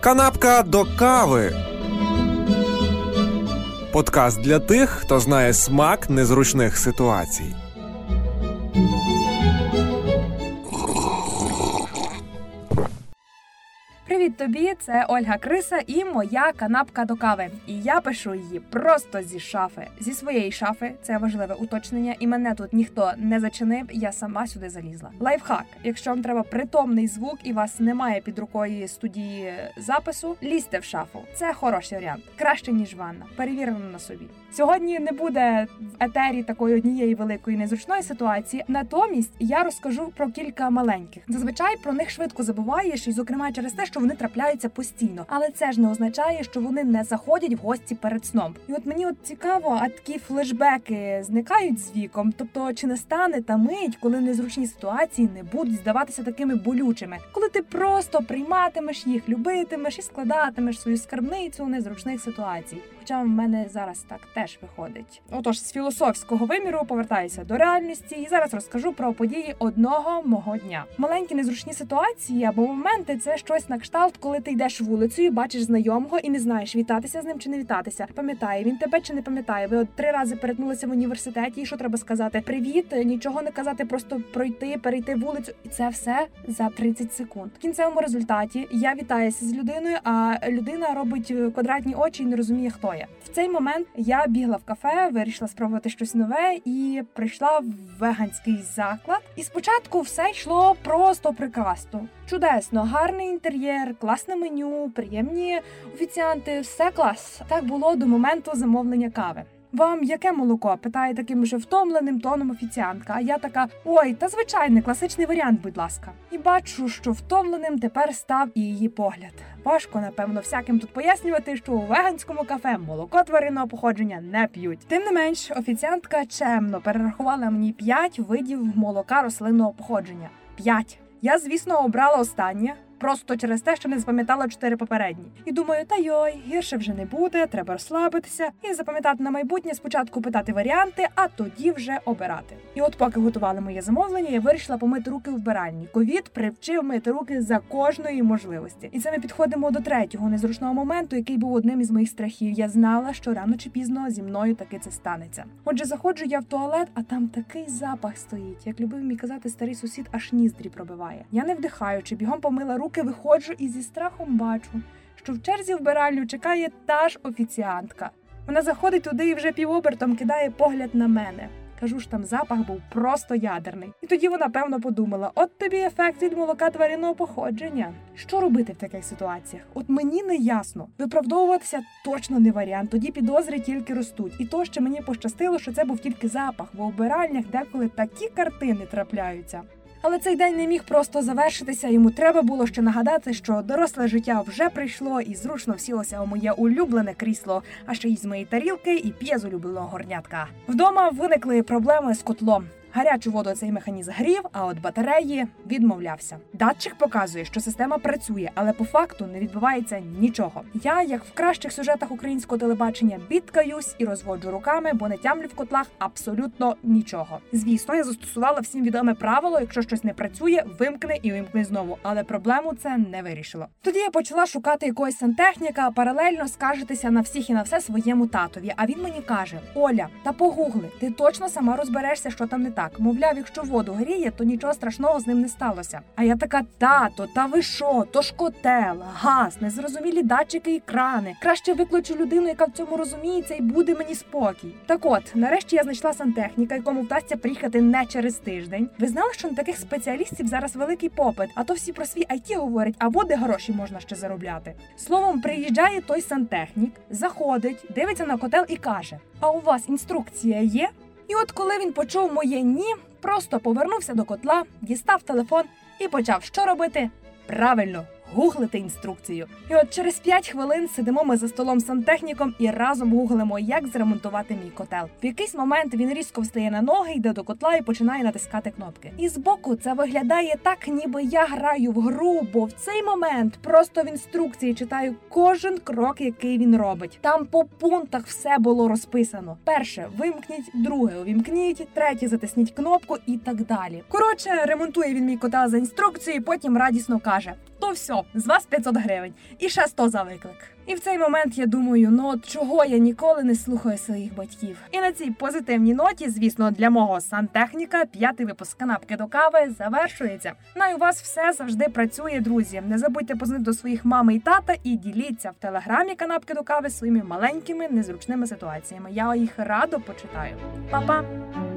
Канапка до кави. Подкаст для тих, хто знає смак незручних ситуацій. Привіт тобі! Це Ольга Криса і моя канапка до кави. І я пишу її просто зі шафи, зі своєї шафи. Це важливе уточнення, і мене тут ніхто не зачинив. Я сама сюди залізла. Лайфхак. Якщо вам треба притомний звук і вас немає під рукою студії запису, лізьте в шафу. Це хороший варіант, краще ніж ванна. Перевірено на собі. Сьогодні не буде в етері такої однієї великої незручної ситуації. Натомість я розкажу про кілька маленьких. Зазвичай про них швидко забуваєш, і зокрема через те, що вони трапляються постійно. Але це ж не означає, що вони не заходять в гості перед сном. І от мені от цікаво, а такі флешбеки зникають з віком. Тобто, чи не стане та мить, коли незручні ситуації не будуть здаватися такими болючими, коли ти просто прийматимеш їх, любитимеш і складатимеш свою скарбницю у незручних ситуацій. Хоча в мене зараз так теж виходить. Отож, з філософського виміру повертаюся до реальності і зараз розкажу про події одного мого дня. Маленькі незручні ситуації або моменти це щось на кшталт, коли ти йдеш вулицею, бачиш знайомого і не знаєш, вітатися з ним чи не вітатися. Пам'ятає він тебе чи не пам'ятає. Ви от три рази перетнулися в університеті. і Що треба сказати? Привіт, нічого не казати, просто пройти, перейти вулицю, і це все за 30 секунд. В кінцевому результаті я вітаюся з людиною, а людина робить квадратні очі і не розуміє, хто я. В цей момент я бігла в кафе, вирішила спробувати щось нове і прийшла в веганський заклад. І спочатку все йшло просто прекрасно. Чудесно, гарний інтер'єр, класне меню, приємні офіціанти, все клас. Так було до моменту замовлення кави. Вам яке молоко? питає таким вже втомленим тоном офіціантка. А я така: ой, та звичайний класичний варіант, будь ласка. І бачу, що втомленим тепер став і її погляд. Важко, напевно, всяким тут пояснювати, що у веганському кафе молоко тваринного походження не п'ють. Тим не менш, офіціантка чемно перерахувала мені п'ять видів молока рослинного походження. П'ять. Я, звісно, обрала останнє. Просто через те, що не запам'ятала чотири попередні. І думаю, та йой, гірше вже не буде, треба розслабитися і запам'ятати на майбутнє спочатку питати варіанти, а тоді вже обирати. І от, поки готували моє замовлення, я вирішила помити руки в вбиральні. Ковід привчив мити руки за кожної можливості. І це ми підходимо до третього незручного моменту, який був одним із моїх страхів. Я знала, що рано чи пізно зі мною таки це станеться. Отже, заходжу я в туалет, а там такий запах стоїть. Як любив мій казати старий сусід, аж ніздрі пробиває. Я не вдихаючи, бігом помила руки руки виходжу і зі страхом бачу, що в черзі вбиральню чекає та ж офіціантка. Вона заходить туди і вже півобертом кидає погляд на мене. Кажу ж, там запах був просто ядерний. І тоді вона певно подумала: от тобі ефект від молока тваринного походження. Що робити в таких ситуаціях? От мені не ясно. Виправдовуватися точно не варіант. Тоді підозри тільки ростуть. І то ще мені пощастило, що це був тільки запах, бо в вбиральнях деколи такі картини трапляються. Але цей день не міг просто завершитися. Йому треба було ще нагадати, що доросле життя вже прийшло і зручно всілося у моє улюблене крісло, а ще й з моєї тарілки і п'є з улюбленого горнятка. Вдома виникли проблеми з котлом. Гарячу воду цей механізм грів, а от батареї відмовлявся. Датчик показує, що система працює, але по факту не відбувається нічого. Я, як в кращих сюжетах українського телебачення, бідкаюсь і розводжу руками, бо не тямлю в котлах абсолютно нічого. Звісно, я застосувала всім відоме правило: якщо щось не працює, вимкни і вимкни знову. Але проблему це не вирішило. Тоді я почала шукати якогось сантехніка, паралельно скаржитися на всіх і на все своєму татові. А він мені каже: Оля, та погугли, ти точно сама розберешся, що там не так так. Мовляв, якщо воду гріє, то нічого страшного з ним не сталося. А я така, тато, та ви що? То ж котел, газ, незрозумілі датчики і крани. Краще викличу людину, яка в цьому розуміється, і буде мені спокій. Так от, нарешті я знайшла сантехніка, якому вдасться приїхати не через тиждень. Ви знали, що на таких спеціалістів зараз великий попит, а то всі про свій IT говорять, а води гроші можна ще заробляти. Словом, приїжджає той сантехнік, заходить, дивиться на котел і каже: А у вас інструкція є? І от коли він почув моє ні, просто повернувся до котла, дістав телефон і почав що робити? Правильно, гуглити інструкцію. І от через 5 хвилин сидимо ми за столом сантехніком і разом гуглимо, як зремонтувати мій котел. В якийсь момент він різко встає на ноги, йде до котла і починає натискати кнопки. І збоку це виглядає так, ніби я граю в гру, бо в цей момент просто в інструкції читаю кожен крок, який він робить. Там по пунктах все було розписано. Перше вимкніть, друге увімкніть, третє затисніть кнопку і так далі. Коротше, ремонтує він мій котел за інструкцією, потім радісно каже: то все. З вас 500 гривень і ще 100 за виклик. І в цей момент я думаю, ну от чого я ніколи не слухаю своїх батьків. І на цій позитивній ноті, звісно, для мого сантехніка п'ятий випуск канапки до кави завершується. Ну і у вас все завжди працює, друзі. Не забудьте позвонити до своїх мами і тата і діліться в телеграмі канапки до кави своїми маленькими незручними ситуаціями. Я їх радо почитаю. Па-па!